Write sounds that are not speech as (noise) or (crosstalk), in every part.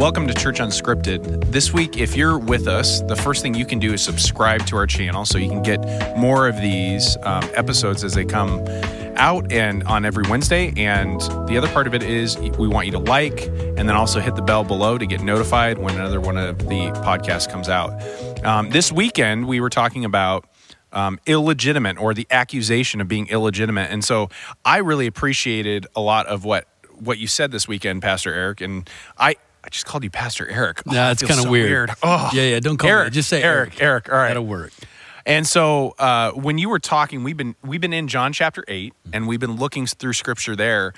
Welcome to Church Unscripted. This week, if you're with us, the first thing you can do is subscribe to our channel so you can get more of these um, episodes as they come out and on every Wednesday. And the other part of it is we want you to like and then also hit the bell below to get notified when another one of the podcasts comes out. Um, this weekend, we were talking about um, illegitimate or the accusation of being illegitimate. And so I really appreciated a lot of what what you said this weekend, Pastor Eric. And I I just called you Pastor Eric. Oh, yeah, it's kind of so weird. weird. Oh, yeah, yeah. Don't call Eric. me. Just say Eric. Eric. Eric. All right, that'll work. And so uh, when you were talking, we've been we've been in John chapter 8 mm-hmm. and we've been looking through Scripture there,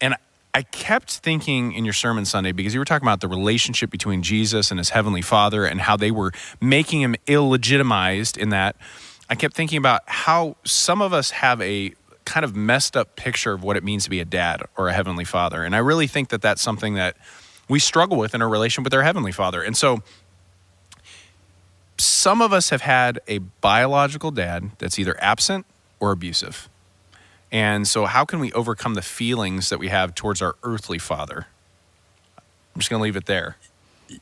and I kept thinking in your sermon Sunday because you were talking about the relationship between Jesus and his heavenly Father and how they were making him illegitimized in that. I kept thinking about how some of us have a kind of messed up picture of what it means to be a dad or a heavenly father. And I really think that that's something that we struggle with in our relation with our heavenly father. And so some of us have had a biological dad that's either absent or abusive. And so how can we overcome the feelings that we have towards our earthly father? I'm just going to leave it there.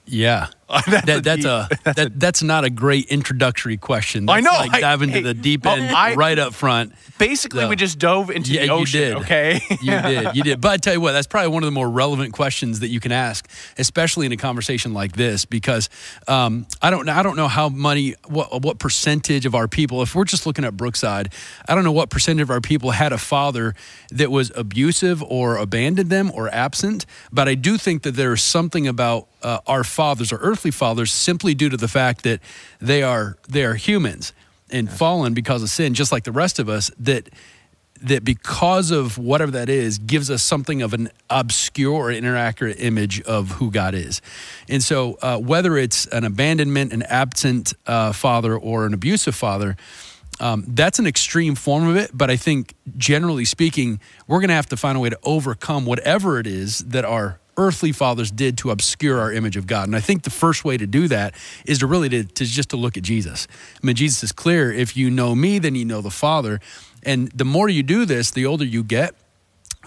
Yeah, (laughs) that's, that, a that's a, (laughs) that's, that, that's not a great introductory question. That's I know. Like I, dive into hey, the deep end I, right up front. Basically, so, we just dove into yeah, the ocean. You did. Okay, you (laughs) did. You did. But I tell you what, that's probably one of the more relevant questions that you can ask, especially in a conversation like this, because um, I don't I don't know how many what what percentage of our people, if we're just looking at Brookside, I don't know what percentage of our people had a father that was abusive or abandoned them or absent. But I do think that there is something about uh, our fathers or earthly fathers simply due to the fact that they are they are humans and fallen because of sin, just like the rest of us. That that because of whatever that is gives us something of an obscure or inaccurate image of who God is. And so, uh, whether it's an abandonment, an absent uh, father, or an abusive father, um, that's an extreme form of it. But I think, generally speaking, we're going to have to find a way to overcome whatever it is that our earthly fathers did to obscure our image of God. And I think the first way to do that is to really to, to just to look at Jesus. I mean, Jesus is clear. If you know me, then you know the Father. And the more you do this, the older you get,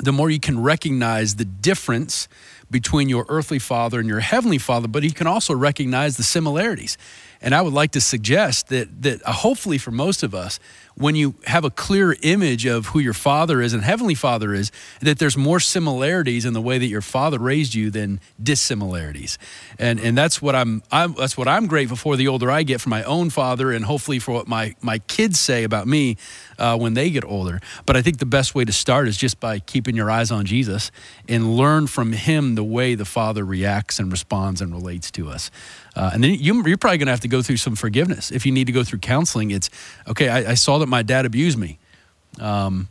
the more you can recognize the difference between your earthly father and your heavenly father, but you can also recognize the similarities. And I would like to suggest that that uh, hopefully for most of us, when you have a clear image of who your father is and heavenly father is, that there's more similarities in the way that your father raised you than dissimilarities. And and that's what I'm, I'm that's what I'm grateful for the older I get for my own father and hopefully for what my my kids say about me uh, when they get older. But I think the best way to start is just by keeping your eyes on Jesus and learn from him the way the father reacts and responds and relates to us. Uh, and then you, are probably going to have to go through some forgiveness. If you need to go through counseling, it's okay, I, I saw that my dad abused me. Um,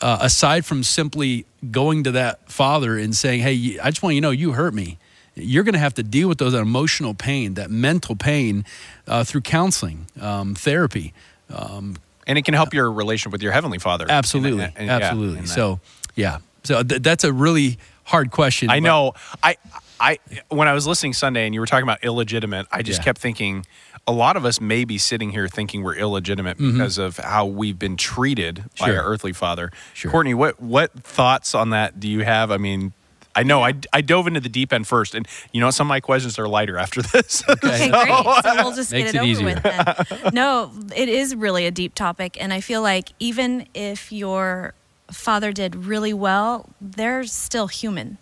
uh, aside from simply going to that father and saying, hey, I just want you to know you hurt me, you're going to have to deal with those emotional pain, that mental pain uh, through counseling, um, therapy. Um, and it can help your relationship with your heavenly father. Absolutely. In, in, absolutely. Yeah, so, yeah. So th- that's a really hard question. I know. I I when I was listening Sunday and you were talking about illegitimate, I just yeah. kept thinking a lot of us may be sitting here thinking we're illegitimate mm-hmm. because of how we've been treated sure. by our earthly father. Sure. Courtney, what what thoughts on that do you have? I mean, I know I, I dove into the deep end first, and you know some of my questions are lighter after this. (laughs) Okay, okay so. great. So we'll (laughs) just get it, it over easier. with. Then. No, it is really a deep topic, and I feel like even if your father did really well, they're still human.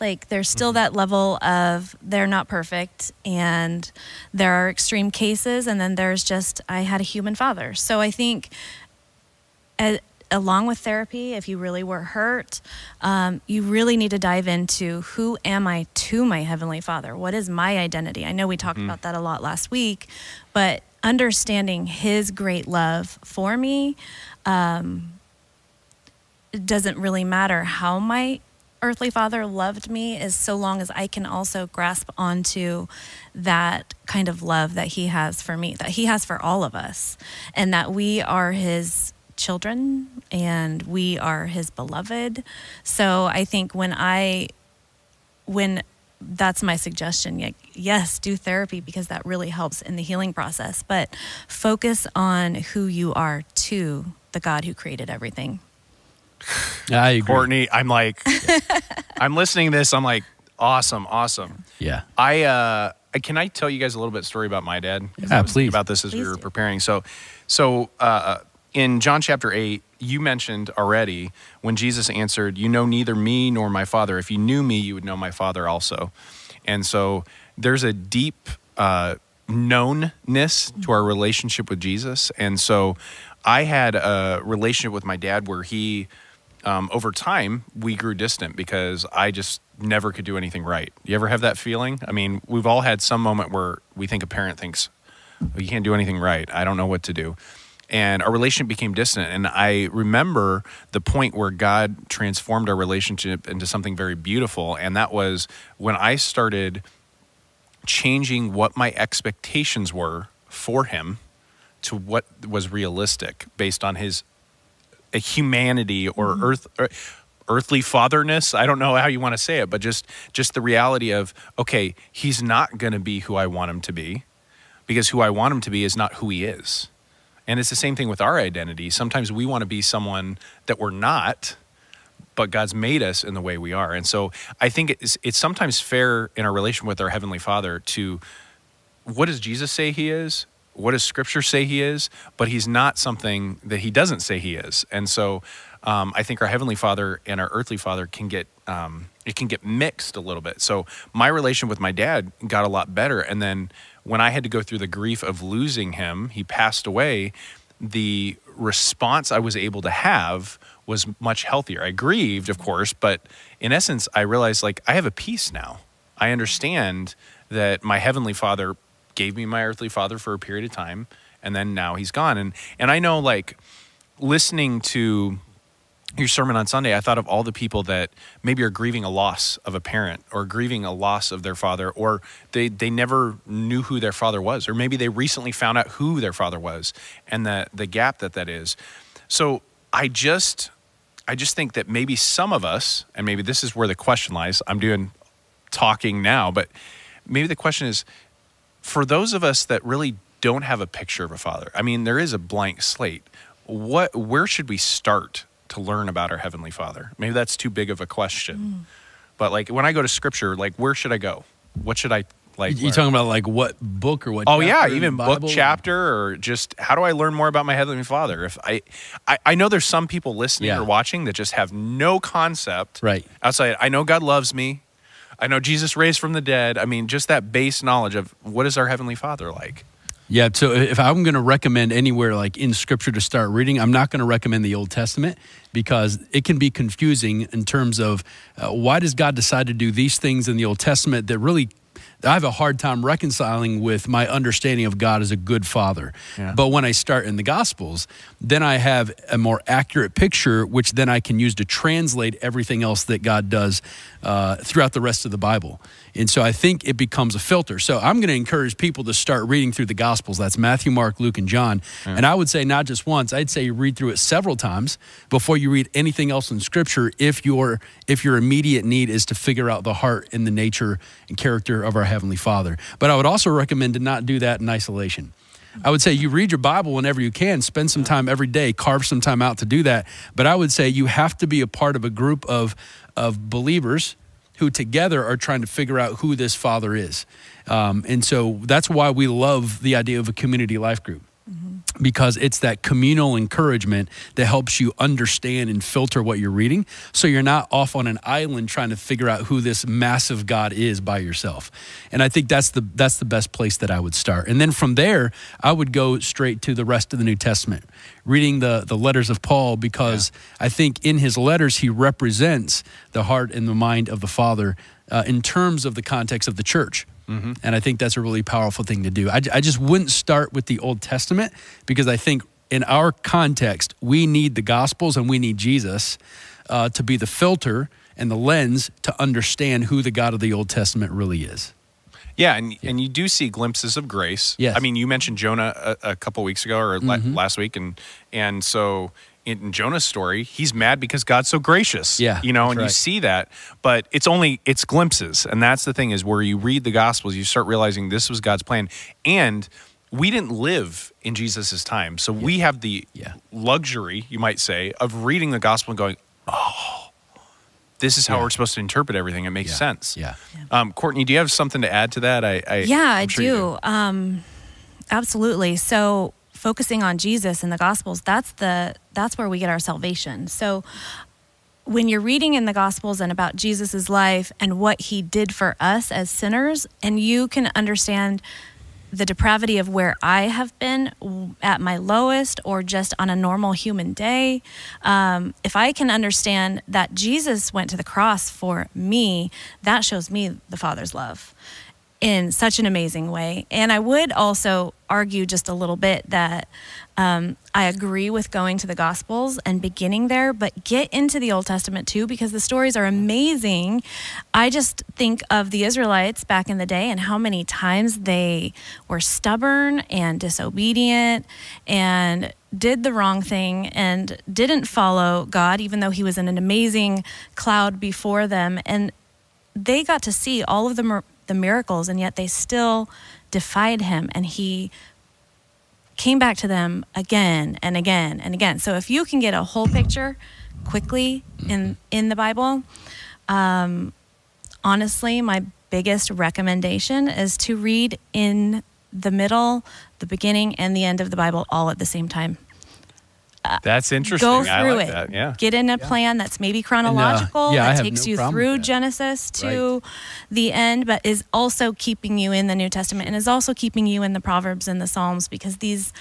Like there's still mm-hmm. that level of they're not perfect and there are extreme cases and then there's just I had a human father. So I think along with therapy, if you really were hurt, um, you really need to dive into who am I to my Heavenly Father? What is my identity? I know we talked mm-hmm. about that a lot last week, but understanding His great love for me um, doesn't really matter how my earthly father loved me is so long as I can also grasp onto that kind of love that he has for me, that he has for all of us, and that we are his children and we are his beloved. So I think when I, when that's my suggestion. Yes, do therapy because that really helps in the healing process, but focus on who you are to the God who created everything. I (laughs) agree. Courtney, I'm like, (laughs) I'm listening to this. I'm like, Awesome, awesome. Yeah. I uh, can I tell you guys a little bit story about my dad? Yeah, I was thinking please. About this as we were do. preparing. So, so uh, in John chapter eight, you mentioned already when Jesus answered, "You know neither me nor my Father. If you knew me, you would know my Father also." And so there's a deep uh, knownness to our relationship with Jesus, and so I had a relationship with my dad where he um, over time we grew distant because I just never could do anything right. You ever have that feeling? I mean, we've all had some moment where we think a parent thinks, "Oh, "You can't do anything right. I don't know what to do." And our relationship became distant. And I remember the point where God transformed our relationship into something very beautiful. And that was when I started changing what my expectations were for Him to what was realistic based on His a humanity or mm-hmm. earth or earthly fatherness. I don't know how you want to say it but just just the reality of okay he's not going to be who i want him to be because who i want him to be is not who he is. And it's the same thing with our identity. Sometimes we want to be someone that we're not but god's made us in the way we are. And so i think it's, it's sometimes fair in our relation with our heavenly father to what does Jesus say he is? What does Scripture say he is? But he's not something that he doesn't say he is. And so, um, I think our heavenly Father and our earthly Father can get um, it can get mixed a little bit. So my relation with my dad got a lot better, and then when I had to go through the grief of losing him, he passed away. The response I was able to have was much healthier. I grieved, of course, but in essence, I realized like I have a peace now. I understand that my heavenly father gave me my earthly father for a period of time and then now he's gone. And and I know like listening to your sermon on Sunday I thought of all the people that maybe are grieving a loss of a parent or grieving a loss of their father or they they never knew who their father was or maybe they recently found out who their father was and the the gap that that is. So I just I just think that maybe some of us and maybe this is where the question lies I'm doing talking now but maybe the question is for those of us that really don't have a picture of a father i mean there is a blank slate what where should we start to learn about our heavenly father maybe that's too big of a question mm. but like when i go to scripture like where should i go what should i like You learn? talking about like what book or what? Oh yeah, chapter in even book chapter or just how do I learn more about my heavenly Father? If I, I, I know there's some people listening Yeah. or watching that just have no concept. Right. Outside, I know God loves me. I know Jesus raised from the dead. I mean, just that base knowledge of what is our heavenly Father like. Yeah, so if I'm going to recommend anywhere like in scripture to start reading, I'm not going to recommend the Old Testament because it can be confusing in terms of uh, why does God decide to do these things in the Old Testament that really I have a hard time reconciling with my understanding of God as a good father. Yeah. But when I start in the Gospels, then I have a more accurate picture, which then I can use to translate everything else that God does uh, throughout the rest of the Bible. And so I think it becomes a filter. So I'm going to encourage people to start reading through the Gospels. That's Matthew, Mark, Luke, and John. And I would say not just once. I'd say you read through it several times before you read anything else in Scripture. If your if your immediate need is to figure out the heart and the nature and character of our Heavenly Father. But I would also recommend to not do that in isolation. I would say you read your Bible whenever you can, spend some time every day, carve some time out to do that. But I would say you have to be a part of a group of, of believers who together are trying to figure out who this Father is. Um, and so that's why we love the idea of a community life group because it's that communal encouragement that helps you understand and filter what you're reading. So you're not off on an island trying to figure out who this massive god is by yourself. And i think that's the that's the best place that i would start. And then from there i would go straight to the rest of the new testament reading the the letters of paul because i think in his letters he represents the heart and the mind of the father uh, in terms of the context of the church and I think that's a really powerful thing to do. I, I just wouldn't start with the Old Testament because I think in our context, we need the Gospels and we need Jesus uh, to be the filter and the lens to understand who the God of the Old Testament really is. Yeah, and and you do see glimpses of grace. Yes. I mean, you mentioned Jonah a, a couple weeks ago or Mm-hmm. last week, and and so in Jonah's story, he's mad because God's so gracious. Yeah, you know, that's and you see that, but it's only it's glimpses, and that's the thing is where you read the Gospels, you start realizing this was God's plan, and we didn't live in Jesus's time, so we have the Yeah. luxury, you might say, of reading the Gospel and going, Oh, this is how Yeah. we're supposed to interpret everything. It makes Yeah. sense. Yeah. Um, Courtney, do you have something to add to that? I, I Yeah, I I'm sure you do. Um, absolutely. So focusing on Jesus in the Gospels, that's the that's where we get our salvation. So when you're reading in the Gospels and about Jesus' life and what he did for us as sinners, and you can understand the depravity of where I have been at my lowest or just on a normal human day, um, if I can understand that Jesus went to the cross for me, that shows me the Father's love in such an amazing way. And I would also argue just a little bit that um, I agree with going to the Gospels and beginning there, but get into the Old Testament too because the stories are amazing. I just think of the Israelites back in the day and how many times they were stubborn and disobedient and did the wrong thing and didn't follow God, even though He was in an amazing cloud before them. And they got to see all of the the miracles, and yet they still defied him, and he came back to them again and again and again. So if you can get a whole picture quickly in in the Bible, um, honestly, my biggest recommendation is to read in the middle, the beginning, and the end of the Bible all at the same time. That's interesting. Go I through like it. That. Yeah. Get in a plan that's maybe chronological yeah, I that have takes no you problem through with that. Genesis to the end, but is also keeping you in the New Testament and is also keeping you in the Proverbs and the Psalms because these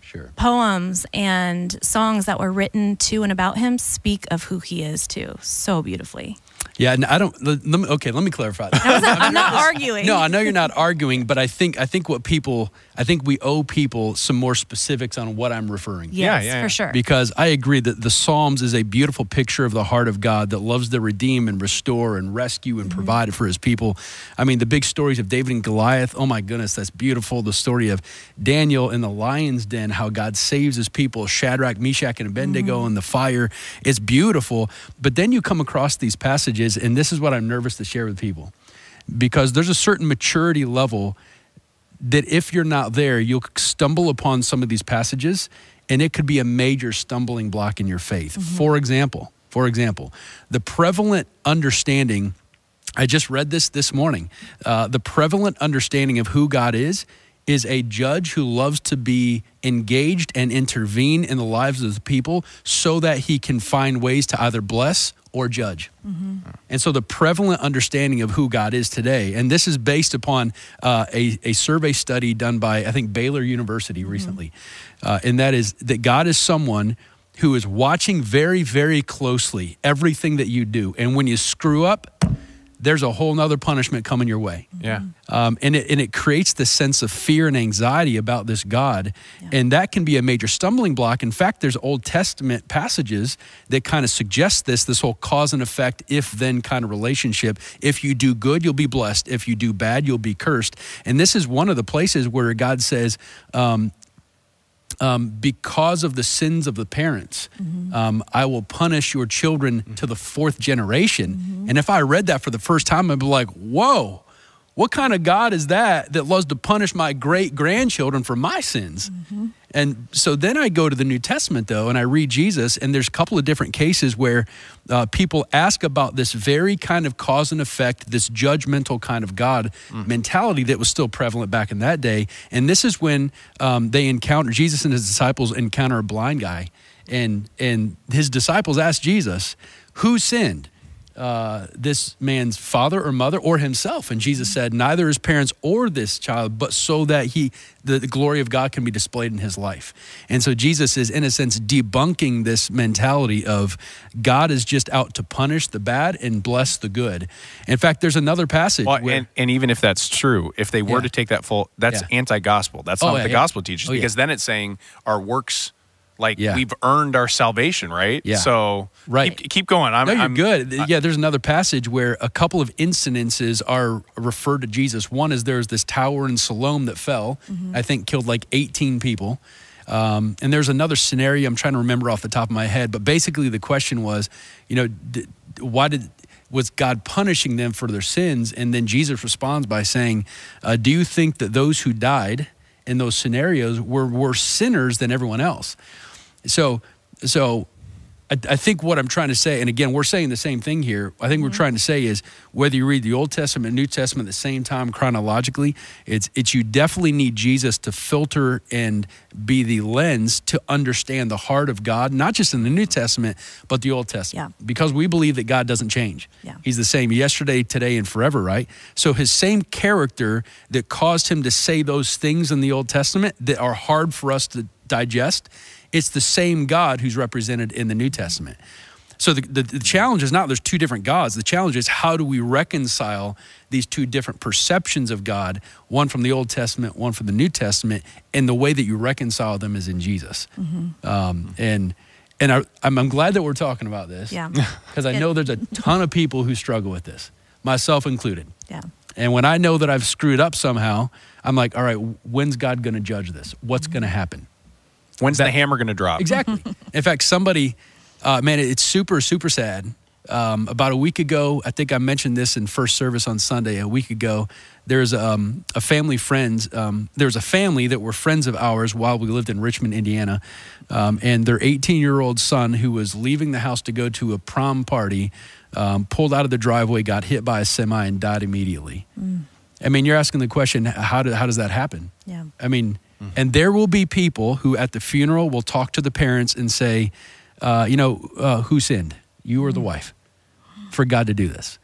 Sure. poems and songs that were written to and about him speak of who he is too so beautifully. Yeah, and I don't. Let, let me, okay, let me clarify. That. I wasn't- I'm not (laughs) arguing. No, I know you're not arguing, but I think I think what people I think we owe people some more specifics on what I'm referring. to. Yes, yeah, yeah. for sure. Because I agree that the Psalms is a beautiful picture of the heart of God that loves to redeem and restore and rescue and mm-hmm. provide for his people. I mean, the big stories of David and Goliath, oh my goodness, that's beautiful. The story of Daniel in the lion's den, how God saves his people, Shadrach, Meshach, and Abednego mm-hmm. in the fire. It's beautiful. But then you come across these passages, and this is what I'm nervous to share with people because there's a certain maturity level that if you're not there, you'll stumble upon some of these passages and it could be a major stumbling block in your faith. For example, for example, the prevalent understanding I just read this this morning. Uh, the prevalent understanding of who God is is a judge who loves to be engaged and intervene in the lives of the people so that he can find ways to either bless or judge. And so the prevalent understanding of who God is today, and this is based upon uh, a, a survey study done by, I think, Baylor University recently, uh, and that is that God is someone who is watching very, very closely everything that you do. And when you screw up, there's a whole nother punishment coming your way. Yeah. Um, and, it, and it creates this sense of fear and anxiety about this God. And that can be a major stumbling block. In fact, there's Old Testament passages that kind of suggest this, this whole cause and effect, if then kind of relationship. If you do good, you'll be blessed. If you do bad, you'll be cursed. And this is one of the places where God says, um, um, because of the sins of the parents, um, I will punish your children to the fourth generation. And if I read that for the first time, I'd be like, whoa, what kind of God is that that loves to punish my great grandchildren for my sins? And so then I go to the New Testament, though, and I read Jesus, and there's a couple of different cases where uh, people ask about this very kind of cause and effect, this judgmental kind of God mentality that was still prevalent back in that day. And this is when um, they encounter Jesus and his disciples encounter a blind guy, and and his disciples ask Jesus, "Who sinned?" Uh, this man's father or mother or himself. And Jesus said, neither his parents or this child, but so that he, the, the glory of God can be displayed in his life. And so Jesus is, in a sense, debunking this mentality of God is just out to punish the bad and bless the good. In fact, there's another passage Well, where, and, and even if that's true, if they were Yeah. to take that full, that's Yeah. anti-gospel. That's Oh, not what yeah, the gospel teaches Oh, because then it's saying our works, like Yeah. we've earned our salvation, right? Yeah. So Right. keep, keep going. I'm, no, you're I'm- good. yeah, there's another passage where a couple of incidences are referred to Jesus. One is there's this tower in Siloam that fell, I think killed like 18 people. Um, and there's another scenario I'm trying to remember off the top of my head, but basically the question was, you know, d- why did was God punishing them for their sins? And then Jesus responds by saying, uh, "Do you think that those who died in those scenarios were worse sinners than everyone else?" So, so I, I think what I'm trying to say, and again, we're saying the same thing here. I think we're mm-hmm. trying to say is whether you read the Old Testament, New Testament at the same time chronologically, it's it's you definitely need Jesus to filter and be the lens to understand the heart of God, not just in the New Testament, but the Old Testament. Yeah. Because we believe that God doesn't change. Yeah. He's the same yesterday, today, and forever, right? So his same character that caused him to say those things in the Old Testament that are hard for us to digest, it's the same God who's represented in the New Testament. So the, the, the challenge is not there's two different gods. The challenge is how do we reconcile these two different perceptions of God, one from the Old Testament, one from the New Testament, and the way that you reconcile them is in Jesus. Um, and and I, I'm, I'm glad that we're talking about this Yeah. because I know there's a ton of people who struggle with this, myself included. Yeah. And when I know that I've screwed up somehow, I'm like, all right, when's God going to judge this? What's going to happen? When's the hammer going to drop? Exactly. (laughs) In fact, somebody, uh, man, it's super, super sad. Um, about a week ago, I think I mentioned this in first service on Sunday. A week ago, there's um, a family friend. Um, there's a family that were friends of ours while we lived in Richmond, Indiana, um, and their 18 year old son, who was leaving the house to go to a prom party, um, pulled out of the driveway, got hit by a semi, and died immediately. I mean, you're asking the question, how, do, how does that happen? Yeah. I mean, and there will be people who at the funeral will talk to the parents and say, uh, you know, uh, who sinned, you or the wife, for God to do this,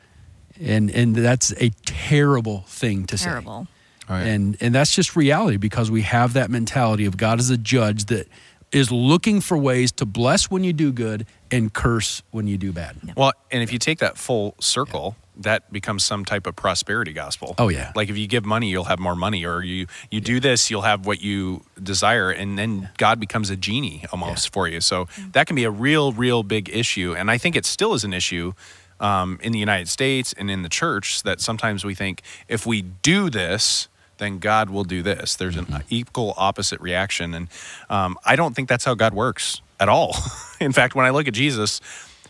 and and that's a terrible thing to say. Terrible. Oh, yeah. And and that's just reality because we have that mentality of God as a judge that is looking for ways to bless when you do good and curse when you do bad. Well, and if you take that full circle, that becomes some type of prosperity gospel. Oh, yeah. Like if you give money, you'll have more money, or you you do this, you'll have what you desire, and then God becomes a genie almost for you. So that can be a real, real big issue, and I think it still is an issue. Um, in the United States and in the church, that sometimes we think if we do this, then God will do this. There's an equal opposite reaction, and um, I don't think that's how God works at all. (laughs) in fact, when I look at Jesus,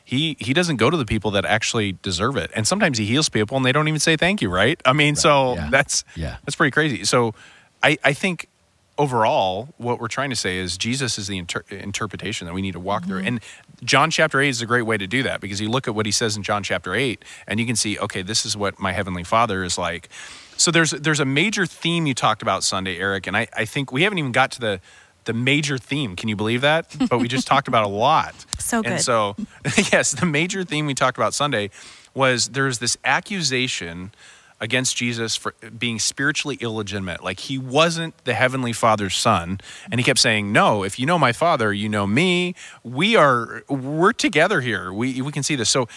he he doesn't go to the people that actually deserve it. And sometimes he heals people and they don't even say thank you right? I mean so yeah. that's Yeah. that's pretty crazy. So i i think overall what we're trying to say is jesus is the inter- interpretation that we need to walk through. Mm-hmm. And john chapter 8 is a great way to do that because you look at what he says in john chapter 8 and you can see okay this is what my heavenly father is like. So there's there's a major theme you talked about sunday eric and i i think we haven't even got to the the major theme can you believe that but we just talked about a lot (laughs) So good. and so, (laughs) yes, the major theme we talked about Sunday was there's this accusation against Jesus for being spiritually illegitimate. Like he wasn't the heavenly Father's son, and he kept saying, "No, if you know my Father, you know me. We are we're together here. We we can see this." So,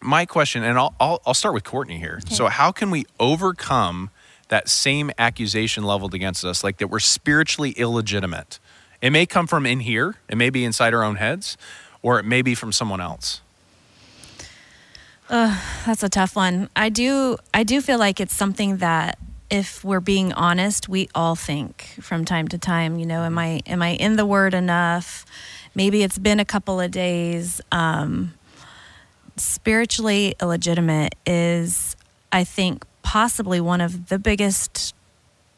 my question, and I'll I'll, I'll start with Courtney here. So, how can we overcome that same accusation leveled against us, like that we're spiritually illegitimate? It may come from in here, it may be inside our own heads, or it may be from someone else. That's a tough one. I do I do feel like it's something that if we're being honest, we all think from time to time, you know, am I am I in the word enough? Maybe it's been a couple of days. Um spiritually illegitimate is I think possibly one of the biggest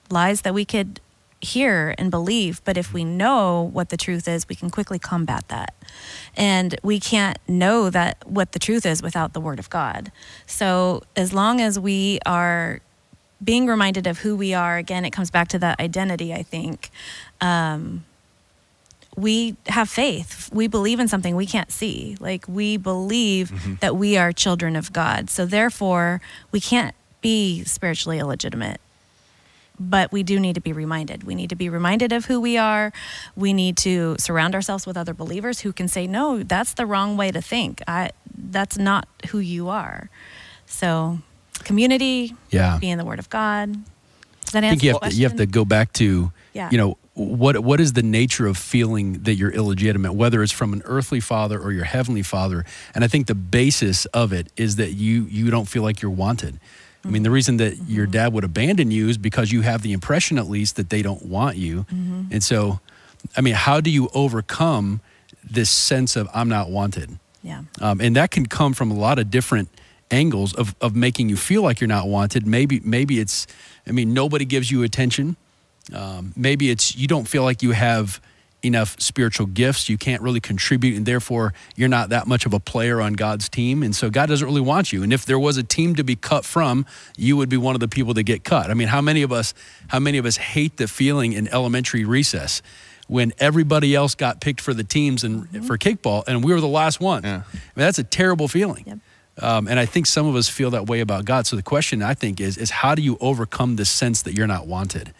lies that we could hear and believe. But if we know what the truth is, we can quickly combat that. And we can't know that what the truth is without the Word of God. So as long as we are being reminded of who we are, again, it comes back to that identity, I think. Um, we have faith. We believe in something we can't see. Like we believe that we are children of God. So therefore, we can't be spiritually illegitimate. But we do need to be reminded. We need to be reminded of who we are. We need to surround ourselves with other believers who can say, "No, that's the wrong way to think. I that's not who you are." So, community, Yeah. being the word of God. Does that I think you have, to, you have to go back to, Yeah. you know, what what is the nature of feeling that you're illegitimate, whether it's from an earthly father or your heavenly father? And I think the basis of it is that you you don't feel like you're wanted. I mean, the Mm-hmm. reason that your dad would abandon you is because you have the impression, at least, that they don't want you. Mm-hmm. And so, I mean, how do you overcome this sense of I'm not wanted? Yeah. um, and that can come from a lot of different angles of, of making you feel like you're not wanted maybe maybe it's i mean nobody gives you attention um, maybe it's you don't feel like you have enough spiritual gifts. You can't really contribute, and therefore you're not that much of a player on God's team. And so God doesn't really want you. And if there was a team to be cut from, you would be one of the people that get cut. I mean, how many of us, how many of us hate the feeling in elementary recess? When everybody else got picked for the teams and Mm-hmm. for kickball, and we were the last one. Yeah. I mean, that's a terrible feeling. Yep. Um, and I think some of us feel that way about God. So the question I think is, is how do you overcome this sense that you're not wanted?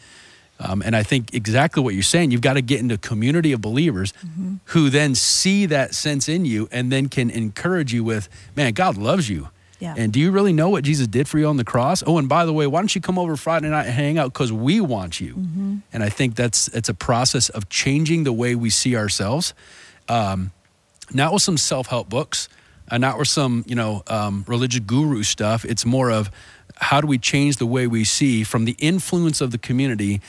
Um, and I think exactly what you're saying. You've got to get into a community of believers Mm-hmm. who then see that sense in you and then can encourage you with, man, God loves you. Yeah. And do you really know what Jesus did for you on the cross? Oh, and by the way, why don't you come over Friday night and hang out because we want you? Mm-hmm. And I think that's it's a process of changing the way we see ourselves Um, not with some self-help books uh, not with some you know um, religious guru stuff it's more of how do we change the way we see from the influence of the community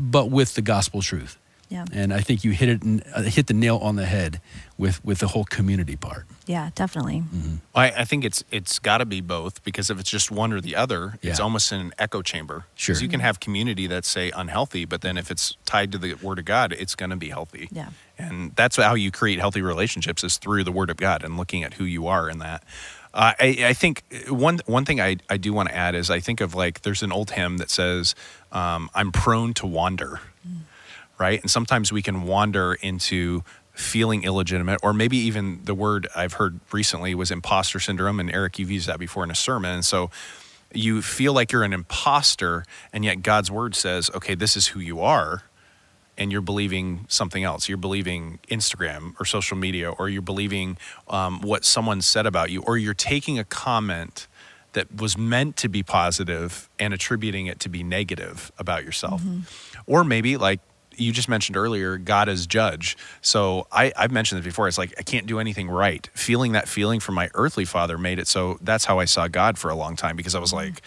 but with the gospel truth Yeah. and i think you hit it in, uh, hit the nail on the head with with the whole community part Yeah, definitely. Mm-hmm. I, I think it's it's got to be both because if it's just one or the other, it's almost in an echo chamber. Sure. 'Cause you can have community that's say unhealthy, but then if it's tied to the Word of God, it's going to be healthy. Yeah. and that's how you create healthy relationships is through the Word of God and looking at who you are in that. Uh, I, I think one one thing I, I do want to add is I think of like there's an old hymn that says um, I'm prone to wander right? And sometimes we can wander into feeling illegitimate, or maybe even the word I've heard recently was imposter syndrome. And Eric, you've used that before in a sermon. And so you feel like you're an imposter, and yet God's word says, okay, this is who you are. And you're believing something else. You're believing Instagram or social media, or you're believing um, what someone said about you, or you're taking a comment that was meant to be positive and attributing it to be negative about yourself. Or maybe, like you just mentioned earlier, God is judge. So I, I've mentioned this before. It's like I can't do anything right. Feeling that feeling from my earthly father made it so that's how I saw God for a long time because I was like,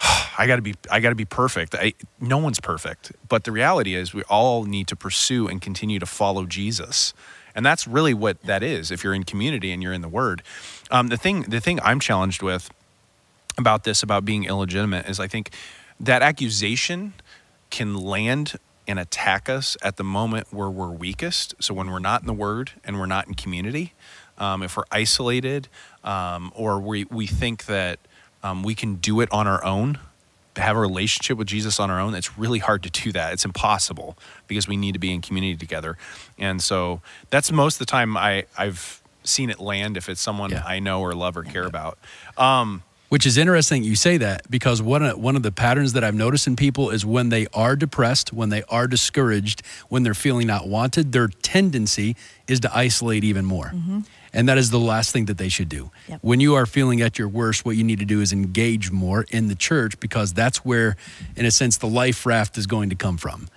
(sighs) I got to be I got to be perfect. I, no one's perfect, but the reality is we all need to pursue and continue to follow Jesus. And that's really what that is if you're in community and you're in the word. Um, the thing the thing I'm challenged with about this about being illegitimate is I think that accusation can land and attack us at the moment where we're weakest. So when we're not in the Word and we're not in community, um, if we're isolated, um, or we we think that um, we can do it on our own, have a relationship with Jesus on our own, it's really hard to do that. It's impossible because we need to be in community together. And so that's most of the time I I've seen it land if it's someone Yeah. I know or love or care about. Um, Which is interesting you say that because one of, one of the patterns that I've noticed in people is when they are depressed, when they are discouraged, when they're feeling not wanted, their tendency is to isolate even more. And that is the last thing that they should do. Yep. When you are feeling at your worst, what you need to do is engage more in the church because that's where, in a sense, the life raft is going to come from.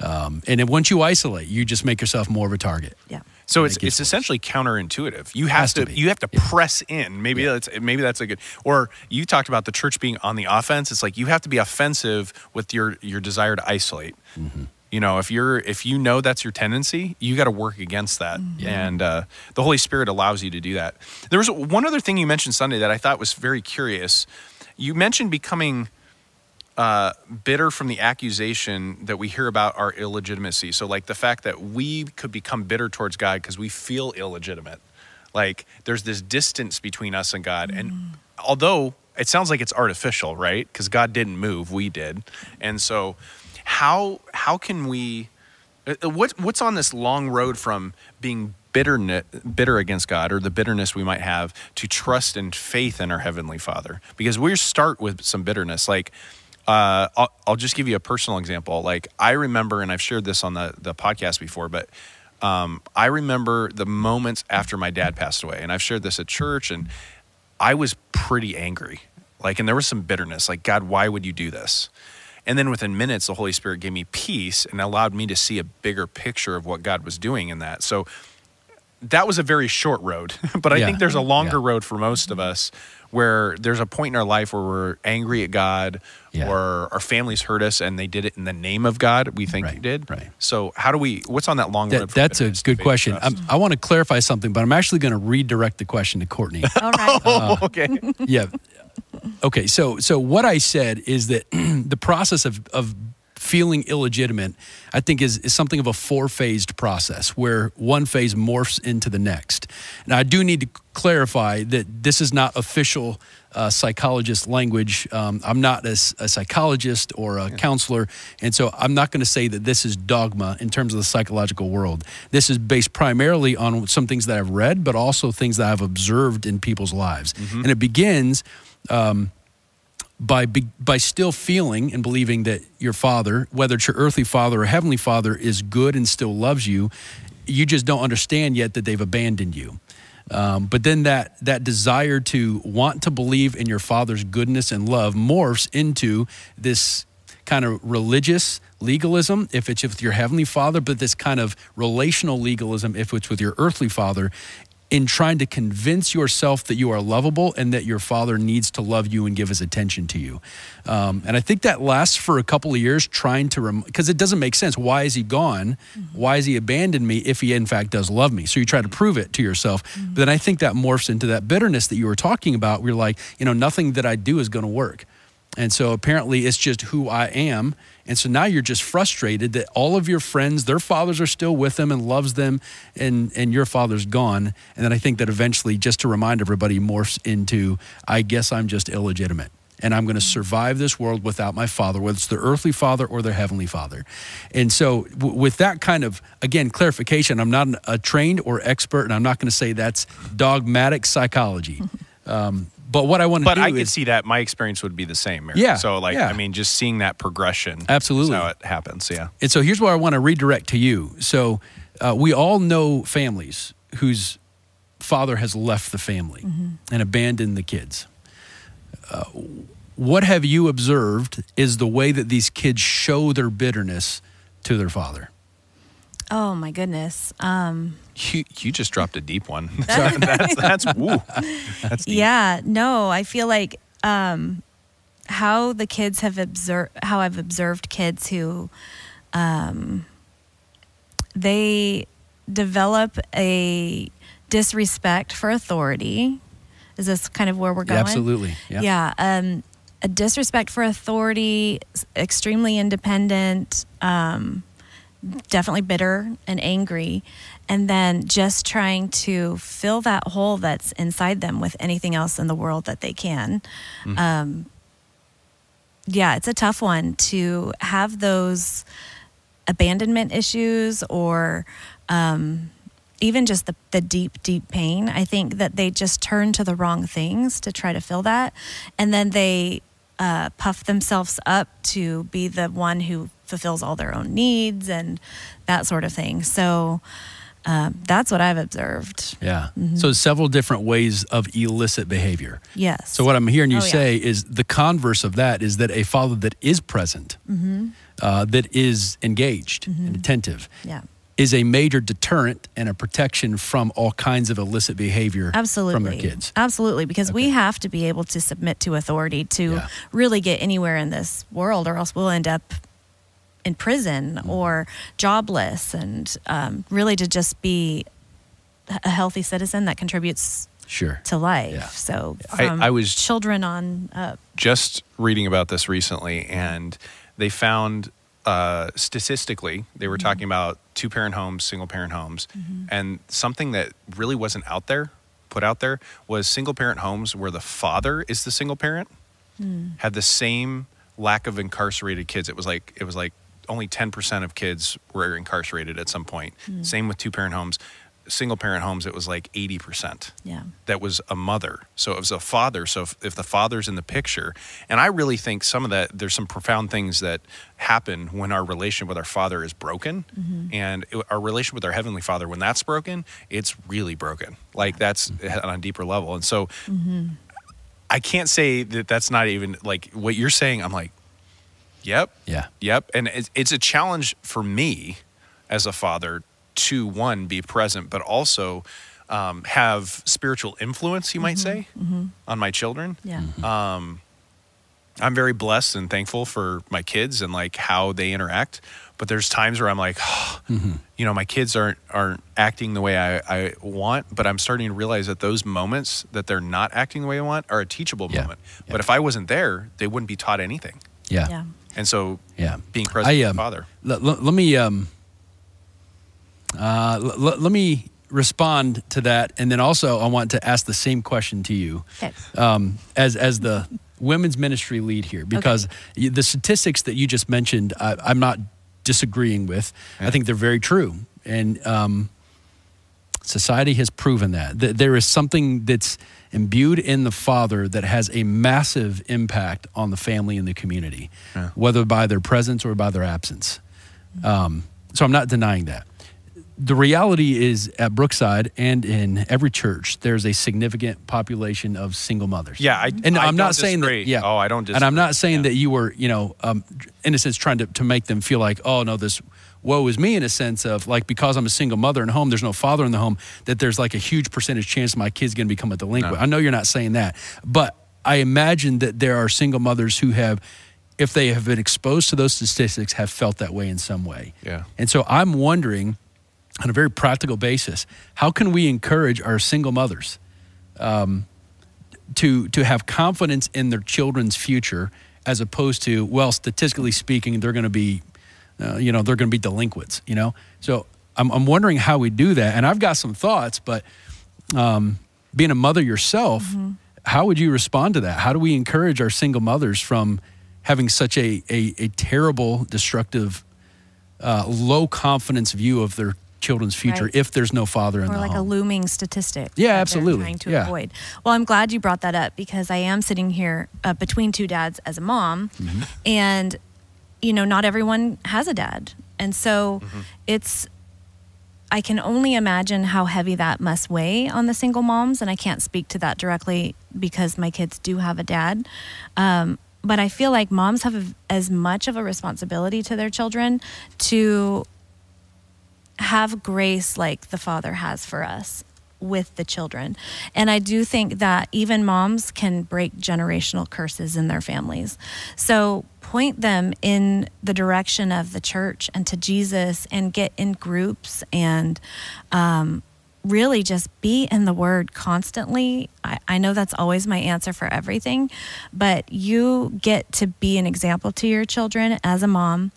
Um, and once you isolate, you just make yourself more of a target. Yeah. So it's it it's worse. essentially counterintuitive. You have to to, you have to Yeah. press in. Maybe Yeah. that's maybe that's a good. Or you talked about the church being on the offense. It's like you have to be offensive with your your desire to isolate. Mm-hmm. You know, if you're if you know that's your tendency, you got to work against that. And uh, the Holy Spirit allows you to do that. There was one other thing you mentioned Sunday that I thought was very curious. You mentioned becoming uh, bitter from the accusation that we hear about our illegitimacy. So, like the fact that we could become bitter towards God because we feel illegitimate. Like there's this distance between us and God. And although it sounds like it's artificial, right? Because God didn't move, we did. And so, how how can we? uh, uh, What what's on this long road from being bitter bitter against God or the bitterness we might have to trust and faith in our heavenly Father? Because we start with some bitterness, like. Uh, I'll, I'll just give you a personal example. Like I remember, and I've shared this on the the podcast before, but um, I remember the moments after my dad passed away, and I've shared this at church, and I was pretty angry. Like, and there was some bitterness. Like, God, why would you do this? And then within minutes, the Holy Spirit gave me peace and allowed me to see a bigger picture of what God was doing in that. So that was a very short road, (laughs) but I Yeah. think there's a longer Yeah. road for most of us where there's a point in our life where we're angry at God Yeah. or our families hurt us and they did it in the name of God, we think Right, did. right. So, how do we, what's on that long That, road? that's a good question. I'm, I want to clarify something, but I'm actually going to redirect the question to Courtney. (laughs) All right. Uh, okay. yeah. Okay. So so what I said is that (clears throat) the process of of feeling illegitimate, I think is, is something of a four phased process where one phase morphs into the next. Now, I do need to clarify that this is not official uh, psychologist language. Um, I'm not a, a, psychologist or a counselor, and so I'm not going to say that this is dogma in terms of the psychological world. This is based primarily on some things that I've read, but also things that I've observed in people's lives. Mm-hmm. And it begins. Um, by by still feeling and believing that your father, whether it's your earthly father or heavenly father, is good and still loves you, you just don't understand yet that they've abandoned you. Um, but then that that desire to want to believe in your father's goodness and love morphs into this kind of religious legalism if it's with your heavenly father, but this kind of relational legalism if it's with your earthly father in trying to convince yourself that you are lovable and that your father needs to love you and give his attention to you. Um, and I think that lasts for a couple of years, trying to, because it doesn't make sense. Why is he gone? Mm-hmm. Why has he abandoned me if he in fact does love me? So you try to prove it to yourself. Mm-hmm. But then I think that morphs into that bitterness that you were talking about. We're like, you know, nothing that I do is going to work. And so apparently it's just who I am. And so now you're just frustrated that all of your friends, their fathers are still with them and loves them, and, and your father's gone. And then I think that eventually, just to remind everybody, morphs into, I guess I'm just illegitimate. And I'm going to survive this world without my father, whether it's the earthly father or their heavenly father. And so, w- with that kind of, again, clarification, I'm not a trained or expert, and I'm not going to say that's dogmatic psychology. (laughs) Um, but what I want to but do I could is, see that my experience would be the same. Mary. Yeah, So like, yeah. I mean, just seeing that progression. Absolutely. is how it happens. Yeah. And so here's what I want to redirect to you. So uh, we all know families whose father has left the family Mm-hmm. and abandoned the kids. Uh, what have you observed is the way that these kids show their bitterness to their father? Oh my goodness. Um, You, you just dropped a deep one. (laughs) that's that's woo. That's deep. yeah, no, I feel like um, how the kids have observed, how I've observed kids who, um, they develop a disrespect for authority. Is this kind of where we're Yeah, going? absolutely. Yeah. Yeah. um, a disrespect for authority, extremely independent, um, definitely bitter and angry, and then just trying to fill that hole that's inside them with anything else in the world that they can. Um, yeah, it's a tough one to have those abandonment issues or um, even just the, the deep, deep pain. I think that they just turn to the wrong things to try to fill that. And then they uh, puff themselves up to be the one who fulfills all their own needs and that sort of thing. So um, that's what I've observed. Yeah. Mm-hmm. So several different ways of illicit behavior. Yes. So what I'm hearing you Oh, yeah. say is the converse of that is that a father that is present, Mm-hmm. uh, that is engaged and attentive, yeah. is a major deterrent and a protection from all kinds of illicit behavior Absolutely. from their kids. Absolutely, because we have to be able to submit to authority to Yeah. really get anywhere in this world, or else we'll end up in prison Mm-hmm. or jobless, and um, really to just be a healthy citizen that contributes Sure. to life. Yeah. So I- I was- children on up. just reading about this recently, and they found uh, statistically they were talking about two parent homes, single parent homes, and something that really wasn't out there, put out there, was single parent homes where the father is the single parent had the same lack of incarcerated kids. It was like it was like only ten percent of kids were incarcerated at some point. Hmm. Same with two parent homes. Single parent homes, it was like eighty percent Yeah. that was a mother. So it was a father. So if, if the father's in the picture, and I really think some of that, there's some profound things that happen when our relationship with our father is broken. Mm-hmm. And it- our relationship with our heavenly father, when that's broken, it's really broken. Like that's on a deeper level. And so mm-hmm. I can't say that that's not even like what you're saying. I'm like, yep, Yeah. Yep. And it's, it's a challenge for me as a father to one, be present, but also um, have spiritual influence, you might mm-hmm. say, mm-hmm. on my children. Yeah. Mm-hmm. Um, I'm very blessed and thankful for my kids and like how they interact. But there's times where I'm like, you know, my kids aren't aren't acting the way I, I want, but I'm starting to realize that those moments that they're not acting the way I want are a teachable Yeah. moment. Yeah. But if I wasn't there, they wouldn't be taught anything. Yeah. Yeah. And so Yeah. being present I, with um, Father. Let, let, let me um, uh, let, let me respond to that, and then also I want to ask the same question to you Okay. um, as as the women's ministry lead here, because y the statistics that you just mentioned, I, I'm not disagreeing with. I think they're very true, and um, society has proven that Th- there is something that's imbued in the father that has a massive impact on the family and the community, whether by their presence or by their absence. Um, so I'm not denying that. The reality is at Brookside and in every church, there's a significant population of single mothers. Yeah, I- and I I'm don't not saying disagree. that. Yeah. Oh, I don't And I'm not saying Yeah. that you were, you know, um, in a sense, trying to, to make them feel like, oh no, this woe is me. In a sense of like because I'm a single mother in home, there's no father in the home, that there's like a huge percentage chance my kid's going to become a delinquent. No. I know you're not saying that, but I imagine that there are single mothers who have. If they have been exposed to those statistics, have felt that way in some way. Yeah. And so I'm wondering, on a very practical basis, how can we encourage our single mothers um, to to have confidence in their children's future, as opposed to well, statistically speaking, they're going to be, uh, you know, they're going to be delinquents. You know, so I'm I'm wondering how we do that, and I've got some thoughts, but um, being a mother yourself, how would you respond to that? How do we encourage our single mothers from having such a a, a terrible, destructive, uh, low confidence view of their children's future Right. if there's no father in or the like a home? looming statistic. Yeah, absolutely. Trying to Yeah. avoid. Well, I'm glad you brought that up because I am sitting here uh, between two dads as a mom, Mm-hmm. and you know, not everyone has a dad, and so Mm-hmm. it's. I can only imagine how heavy that must weigh on the single moms, and I can't speak to that directly because my kids do have a dad. Um, but I feel like moms have as much of a responsibility to their children to have grace like the Father has for us with the children. And I do think that even moms can break generational curses in their families. So point them in the direction of the church and to Jesus and get in groups and um, really just be in the word constantly. I, I know that's always my answer for everything, but you get to be an example to your children as a mom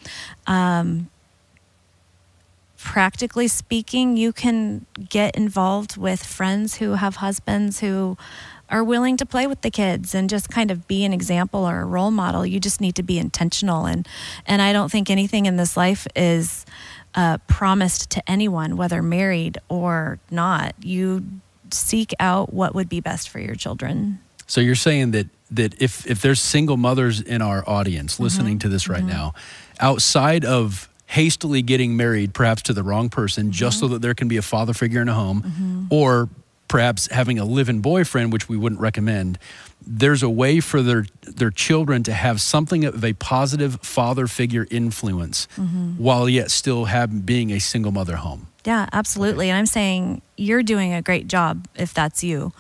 practically speaking, you can get involved with friends who have husbands who are willing to play with the kids and just kind of be an example or a role model. You just need to be intentional and and I don't think anything in this life is uh, promised to anyone, whether married or not. You seek out what would be best for your children. So you're saying that that if if there's single mothers in our audience mm-hmm. listening to this right mm-hmm. now, outside of hastily getting married, perhaps to the wrong person, just mm-hmm. so that there can be a father figure in a home, or perhaps having a live-in boyfriend, which we wouldn't recommend. There's a way for their their children to have something of a positive father figure influence, while yet still have being a single mother home. Yeah, absolutely. And I'm saying you're doing a great job if that's you.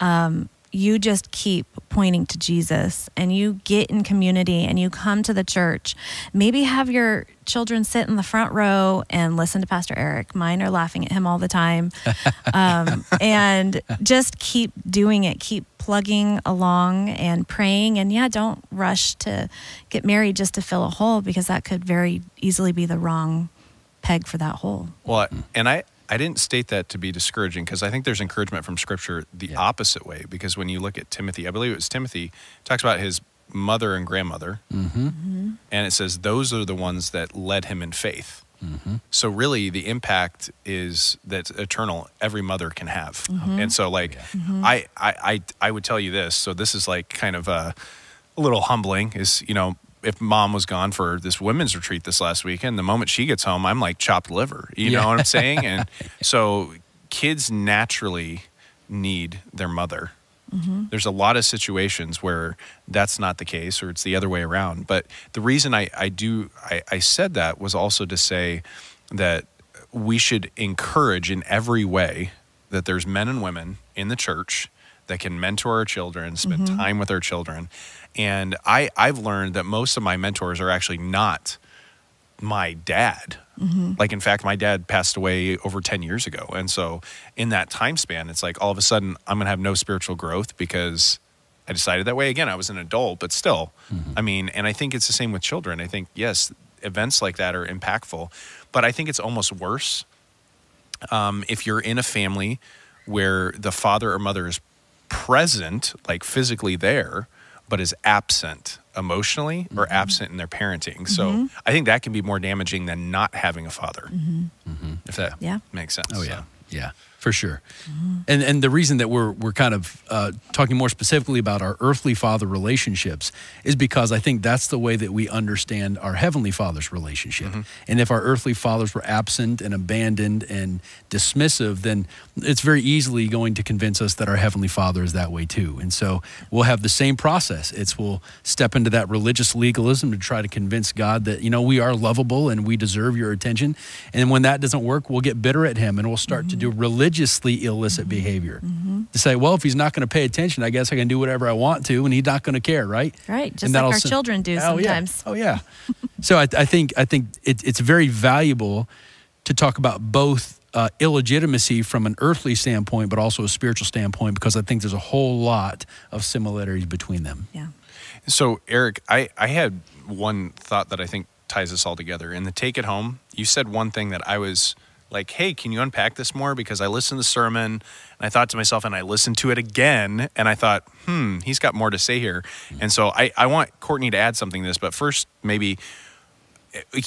Um, you just keep pointing to Jesus and you get in community and you come to the church. Maybe have your children sit in the front row and listen to Pastor Eric. Mine are laughing at him all the time. (laughs) Um, and just keep doing it. Keep plugging along and praying. And yeah, don't rush to get married just to fill a hole because that could very easily be the wrong peg for that hole. Well, and I, I didn't state that to be discouraging because I think there's encouragement from Scripture the Yeah. opposite way. Because when you look at Timothy, I believe it was Timothy, talks about his mother and grandmother, mm-hmm. Mm-hmm. and it says those are the ones that led him in faith. Mm-hmm. So really, the impact is that's eternal. Every mother can have, and so like I, I I I would tell you this. So this is like kind of a, a little humbling. Is you know if mom was gone for this women's retreat this last weekend, the moment she gets home, I'm like chopped liver. You Yeah. know what I'm saying? (laughs) And so kids naturally need their mother. Mm-hmm. There's a lot of situations where that's not the case or it's the other way around. But the reason I, I do I, I said that was also to say that we should encourage in every way that there's men and women in the church that can mentor our children, spend mm-hmm. time with our children. And I, I've learned that most of my mentors are actually not my dad. Like, in fact, my dad passed away over 10 years ago. And so, in that time span, it's like all of a sudden I'm going to have no spiritual growth because I decided that way. Again, I was an adult, but still, I mean, and I think it's the same with children. I think, yes, events like that are impactful, but I think it's almost worse um, if you're in a family where the father or mother is present, like physically there, but is absent emotionally or mm-hmm. absent in their parenting. So mm-hmm. I think that can be more damaging than not having a father, mm-hmm. if that Yeah. makes sense. Oh So- yeah, yeah, for sure. And and the reason that we're we're kind of uh, talking more specifically about our earthly father relationships is because I think that's the way that we understand our heavenly father's relationship. And if our earthly fathers were absent and abandoned and dismissive, then it's very easily going to convince us that our heavenly father is that way too. And so we'll have the same process. It's we'll step into that religious legalism to try to convince God that you know we are lovable and we deserve your attention. And when that doesn't work, we'll get bitter at him and we'll start to do religiously illicit behavior. To say, well, if he's not going to pay attention, I guess I can do whatever I want to, and he's not going to care, right? Right, just And like our children do Oh, yeah. sometimes. Oh yeah. so I, I think I think it, it's very valuable to talk about both uh, illegitimacy from an earthly standpoint, but also a spiritual standpoint, because I think there's a whole lot of similarities between them. Yeah. So, Eric, I, I had one thought that I think ties us all together. In the take it home, you said one thing that I was like, hey, can you unpack this more? Because I listened to the sermon and I thought to myself, and I listened to it again, and I thought, hmm, he's got more to say here. And so I, I want Courtney to add something to this, but first, maybe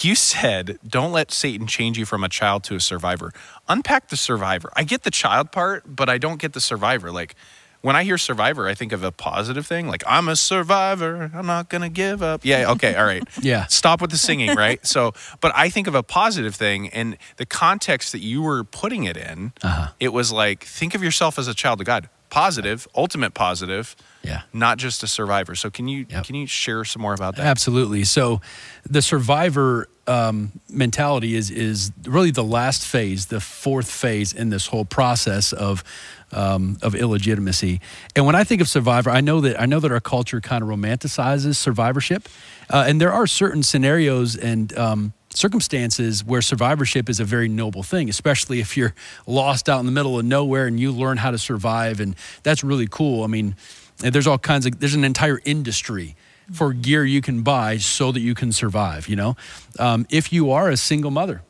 you said don't let satan change you from a child to a survivor unpack the survivor i get the child part but i don't get the survivor like when i hear survivor i think of a positive thing like i'm a survivor i'm not gonna give up yeah okay all right (laughs) Yeah. stop with the singing right so but i think of a positive thing and the context that you were putting it in Uh-huh. it was like think of yourself as a child of god positive ultimate positive Yeah. not just a survivor so can you Yep. can you share some more about that Absolutely. So, the survivor um, mentality is is really the last phase, the fourth phase in this whole process of um, of illegitimacy. And when I think of survivor, I know that I know that our culture kind of romanticizes survivorship, uh, and there are certain scenarios and um, circumstances where survivorship is a very noble thing, especially if you're lost out in the middle of nowhere and you learn how to survive, and that's really cool. I mean, there's all kinds of there's an entire industry for gear you can buy so that you can survive. You know, um, if you are a single mother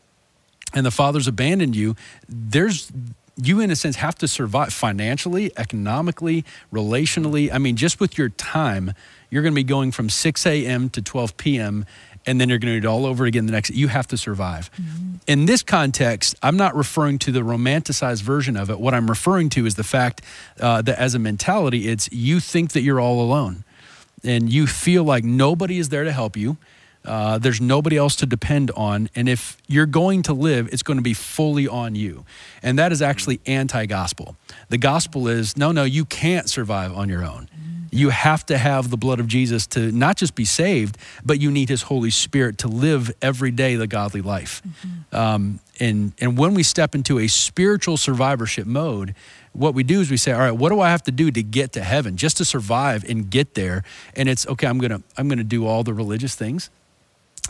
and the father's abandoned you, there's you in a sense have to survive financially, economically, relationally. I mean, just with your time, you're going to be going from 6 a.m. to 12 p.m. And then you're going to do it all over again the next. You have to survive. In this context, I'm not referring to the romanticized version of it. What I'm referring to is the fact uh, that as a mentality, it's you think that you're all alone and you feel like nobody is there to help you. Uh, there's nobody else to depend on. And if you're going to live, it's going to be fully on you. And that is actually anti gospel. The gospel is no, no, you can't survive on your own. You have to have the blood of Jesus to not just be saved, but you need his Holy Spirit to live every day the godly life. Um, and, and when we step into a spiritual survivorship mode, what we do is we say, all right, what do I have to do to get to heaven just to survive and get there? And it's okay, I'm gonna I'm gonna do all the religious things.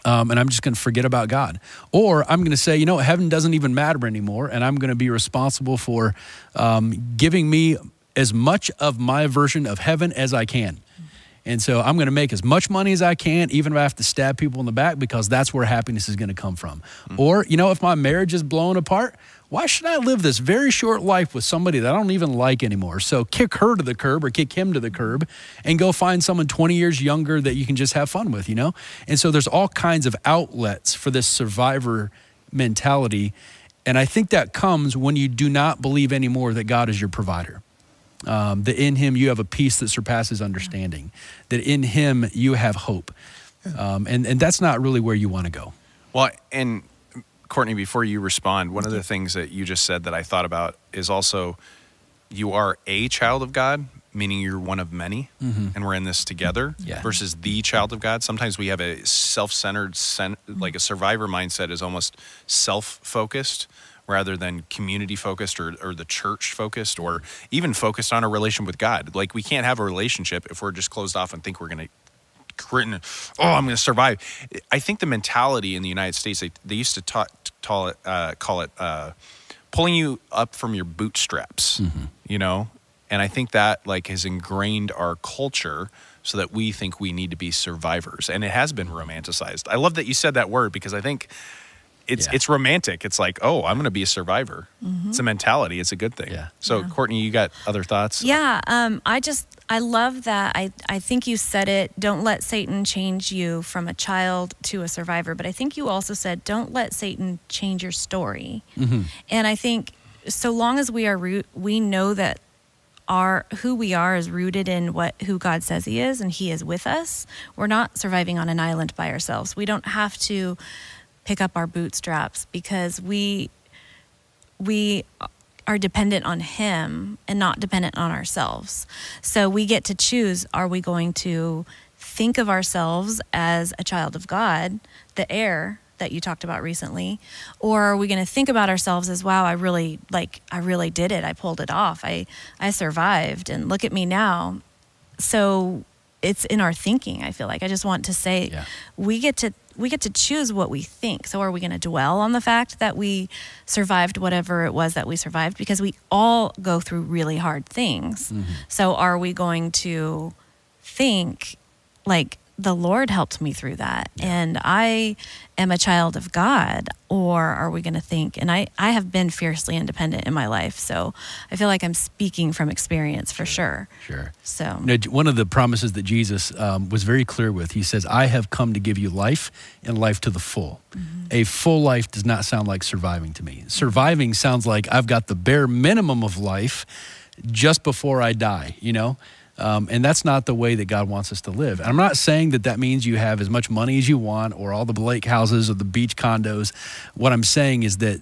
Um, and I'm just going to forget about God. Or I'm going to say, you know, heaven doesn't even matter anymore, and I'm going to be responsible for um, giving me as much of my version of heaven as I can. And so I'm going to make as much money as I can, even if I have to stab people in the back, because that's where happiness is going to come from. Or, you know, if my marriage is blown apart, why should I live this very short life with somebody that I don't even like anymore? So kick her to the curb or kick him to the curb and go find someone 20 years younger that you can just have fun with, you know? And so there's all kinds of outlets for this survivor mentality. And I think that comes when you do not believe anymore that God is your provider um, that in him you have a peace that surpasses understanding, that in him you have hope. Um, and, and that's not really where you want to go. Well, and Courtney, before you respond, one of the mm-hmm. things that you just said that I thought about is also you are a child of God, meaning you're one of many, mm-hmm. and we're in this together. Yeah. Versus the child of God. Sometimes we have a self-centered, mm-hmm. like a survivor mindset is almost self-focused rather than community focused or, or the church focused or even focused on a relation with God. Like we can't have a relationship if we're just closed off and think we're going to written, oh, I'm going to survive. I think the mentality in the United States, they, they used to ta- call it, uh, call it uh, pulling you up from your bootstraps, you know? And I think that like has ingrained our culture so that we think we need to be survivors. And it has been romanticized. I love that you said that word because I think it's Yeah. it's romantic. It's like, oh, I'm going to be a survivor. It's a mentality. It's a good thing. Yeah. So, Courtney, you got other thoughts? Yeah, um, I just I love that. I I think you said it. Don't let Satan change you from a child to a survivor. But I think you also said don't let Satan change your story. Mm-hmm. And I think so long as we are root, we know that our who we are is rooted in what who God says He is, and He is with us. We're not surviving on an island by ourselves. We don't have to pick up our bootstraps because we we are dependent on him and not dependent on ourselves. So we get to choose are we going to think of ourselves as a child of God, the heir that you talked about recently, or are we going to think about ourselves as wow, I really like I really did it. I pulled it off. I I survived and look at me now. So it's in our thinking, I feel like. I just want to say Yeah. we get to we get to choose what we think. So are we going to dwell on the fact that we survived whatever it was that we survived because we all go through really hard things. Mm-hmm. So are we going to think like the Lord helped me through that and I am a child of God or are we going to think and I I have been fiercely independent in my life. So I feel like I'm speaking from experience for sure. Sure. So You know, one of the promises that Jesus um, was very clear with, he says, I have come to give you life and life to the full. A full life does not sound like surviving to me. Surviving sounds like I've got the bare minimum of life just before I die, you know? Um, and that's not the way that God wants us to live. And I'm not saying that that means you have as much money as you want or all the lake houses or the beach condos. What I'm saying is that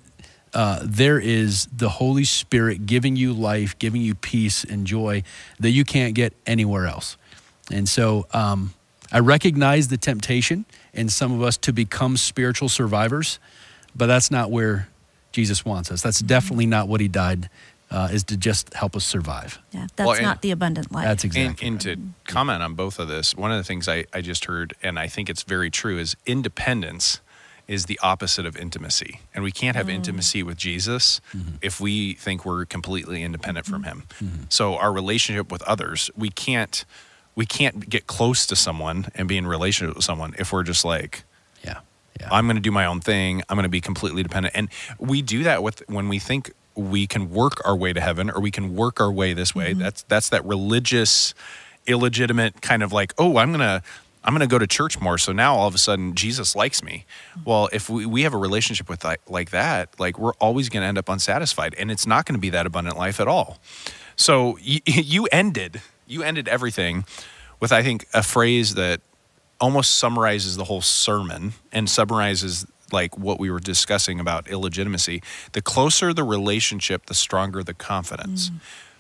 uh, there is the Holy Spirit giving you life, giving you peace and joy that you can't get anywhere else. And so um, I recognize the temptation in some of us to become spiritual survivors, but that's not where Jesus wants us. That's definitely not what he died, uh, is to just help us survive. yeah, that's Well, and- not the abundant life. That's And, exactly. and to comment on both of this, one of the things I, I just heard, and I think it's very true, is independence is the opposite of intimacy. And we can't have mm. intimacy with Jesus mm-hmm. if we think we're completely independent from mm-hmm. him. So our relationship with others, we can't we can't get close to someone and be in relationship with someone if we're just like, yeah. Yeah. I'm going to do my own thing. I'm going to be completely dependent. And we do that with when we think we can work our way to heaven or we can work our way this way. Mm-hmm. That's that's that religious illegitimate kind of like, "Oh, I'm going to I'm going to go to church more, so now all of a sudden Jesus likes me." Mm-hmm. Well, if we, we have a relationship with like, like that, like we're always going to end up unsatisfied and it's not going to be that abundant life at all. So you, (laughs) you ended you ended everything with I think a phrase that almost summarizes the whole sermon and summarizes like what we were discussing about illegitimacy. The closer the relationship, the stronger the confidence.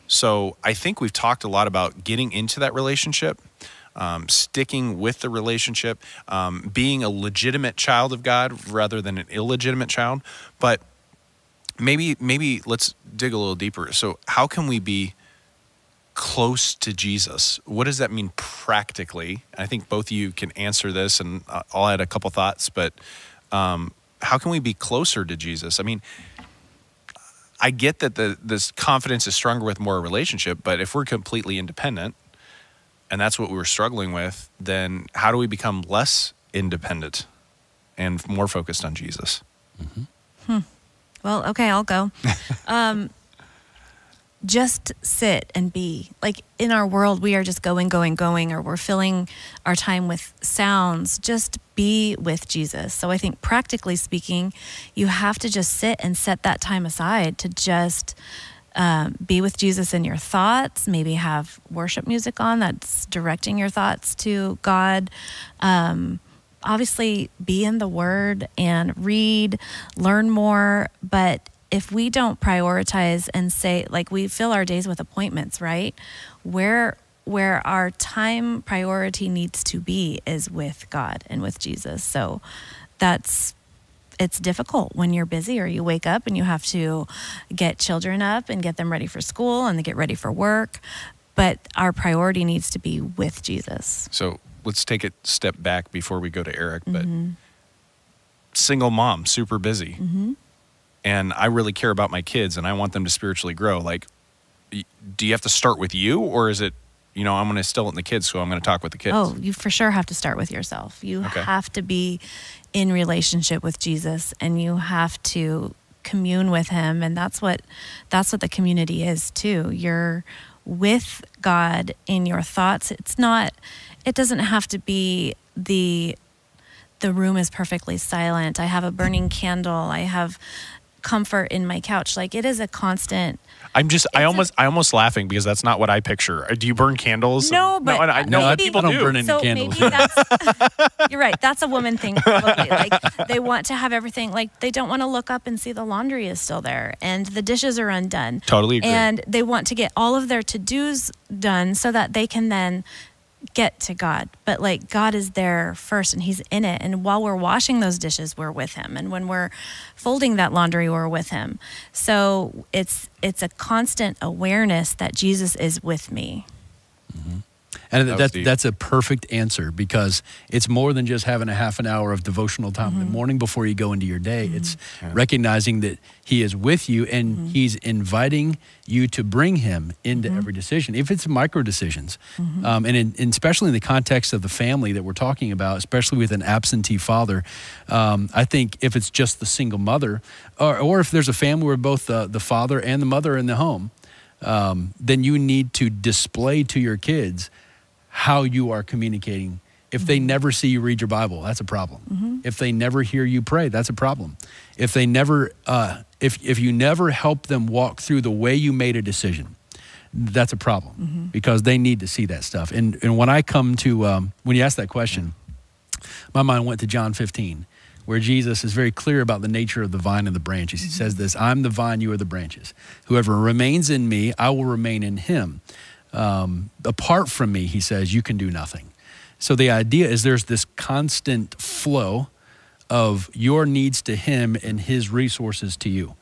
So I think we've talked a lot about getting into that relationship, um, sticking with the relationship, um, being a legitimate child of God rather than an illegitimate child. But maybe maybe let's dig a little deeper. So how can we be close to Jesus. What does that mean practically? I think both of you can answer this, and uh, I'll add a couple thoughts. But um, how can we be closer to Jesus? I mean, I get that the this confidence is stronger with more relationship, but if we're completely independent, and that's what we were struggling with, then how do we become less independent and more focused on Jesus? hmm Well, okay, I'll go. (laughs) um, just sit and be. Like in our world, we are just going, going, going, or we're filling our time with sounds. Just be with Jesus. So I think practically speaking, you have to just sit and set that time aside to just um, be with Jesus in your thoughts. Maybe have worship music on that's directing your thoughts to God. Um, obviously be in the word and read, learn more. But if we don't prioritize and say, like, we fill our days with appointments, right? Where where our time priority needs to be is with God and with Jesus. So that's it's difficult when you're busy or you wake up and you have to get children up and get them ready for school and they get ready for work. But our priority needs to be with Jesus. So let's take a step back before we go to Eric. But mm-hmm. single mom, super busy. Mm-hmm. And I really care about my kids and I want them to spiritually grow. Like, do you have to start with you, or is it, you know, I'm going to instill it in the kids, so I'm going to talk with the kids? Oh, you for sure have to start with yourself. You Okay. have to be in relationship with Jesus and you have to commune with him and that's what that's what the community is too. You're with God in your thoughts. It's not it doesn't have to be the the room is perfectly silent. I have a burning candle. I have comfort in my couch. Like it is a constant I'm just, I almost, I almost laughing because that's not what I picture. Uh, Do you burn candles? No, but- no, I, I No, maybe- people don't do. burn any so candles. maybe that's (laughs) you're right that's a woman thing probably. like they want to have everything like they don't want to look up and see the laundry is still there and the dishes are undone Totally agree. and they want to get all of their to-dos done so that they can then get to god but like god is there first and he's in it. And while we're washing those dishes we're with him. And when we're folding that laundry we're with him. So it's it's a constant awareness that jesus is with me mm-hmm. And That was that's deep. that's a perfect answer because it's more than just having a half an hour of devotional time in the morning before you go into your day. It's recognizing that He is with you and He's inviting you to bring Him into every decision, if it's micro decisions, um, and, in, and especially in the context of the family that we're talking about, especially with an absentee father. Um, I think if it's just the single mother, or, or if there's a family where both the, the father and the mother are in the home, um, then you need to display to your kids how you are communicating. If they never see you read your Bible, that's a problem. If they never hear you pray, that's a problem. If they never, uh, if if you never help them walk through the way you made a decision, that's a problem because they need to see that stuff. And and when I come to um, when you ask that question, my mind went to John 15, where Jesus is very clear about the nature of the vine and the branches. He says this I'm the vine, you are the branches. Whoever remains in me, I will remain in him. Um, apart from me, he says, you can do nothing. So the idea is there's this constant flow of your needs to him and his resources to you.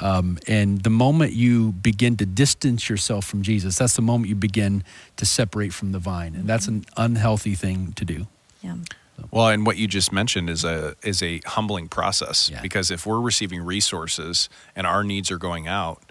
Um, and the moment you begin to distance yourself from Jesus, that's the moment you begin to separate from the vine. And that's an unhealthy thing to do. yeah Well, and what you just mentioned is a is a humbling process Yeah. because if we're receiving resources and our needs are going out,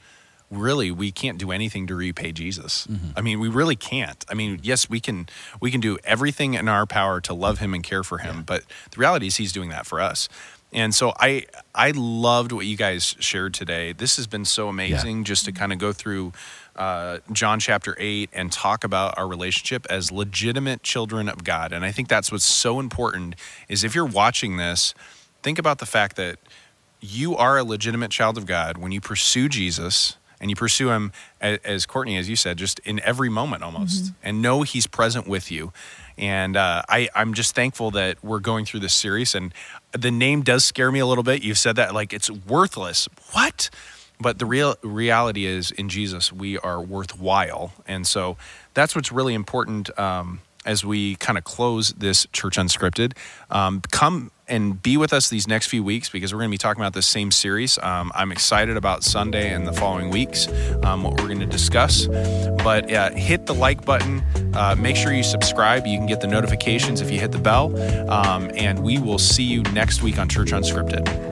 really we can't do anything to repay Jesus. I mean, we really can't. I mean, yes, we can we can do everything in our power to love him and care for him, but the reality is he's doing that for us. And so I I loved what you guys shared today. This has been so amazing just to kind of go through uh, John chapter 8 and talk about our relationship as legitimate children of God. And I think that's what's so important is if you're watching this, think about the fact that you are a legitimate child of God when you pursue Jesus and you pursue him as Courtney, as you said, just in every moment almost, and know he's present with you. And uh, I, I'm just thankful that we're going through this series. And the name does scare me a little bit. You've said that like it's worthless. What? But the real reality is in Jesus, we are worthwhile. And so that's what's really important um, as we kind of close this Church Unscripted. Um, come and be with us these next few weeks because we're going to be talking about this same series. Um, I'm excited about Sunday and the following weeks, um, what we're going to discuss. But uh, hit the like button. Uh, make sure you subscribe. You can get the notifications if you hit the bell. Um, and we will see you next week on Church Unscripted.